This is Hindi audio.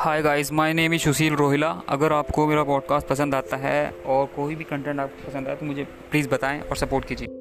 Hi guys my name is Sushil Rohila अगर आपको मेरा पॉडकास्ट पसंद आता है और कोई भी कंटेंट आपको पसंद आए तो मुझे प्लीज़ बताएँ और सपोर्ट कीजिए।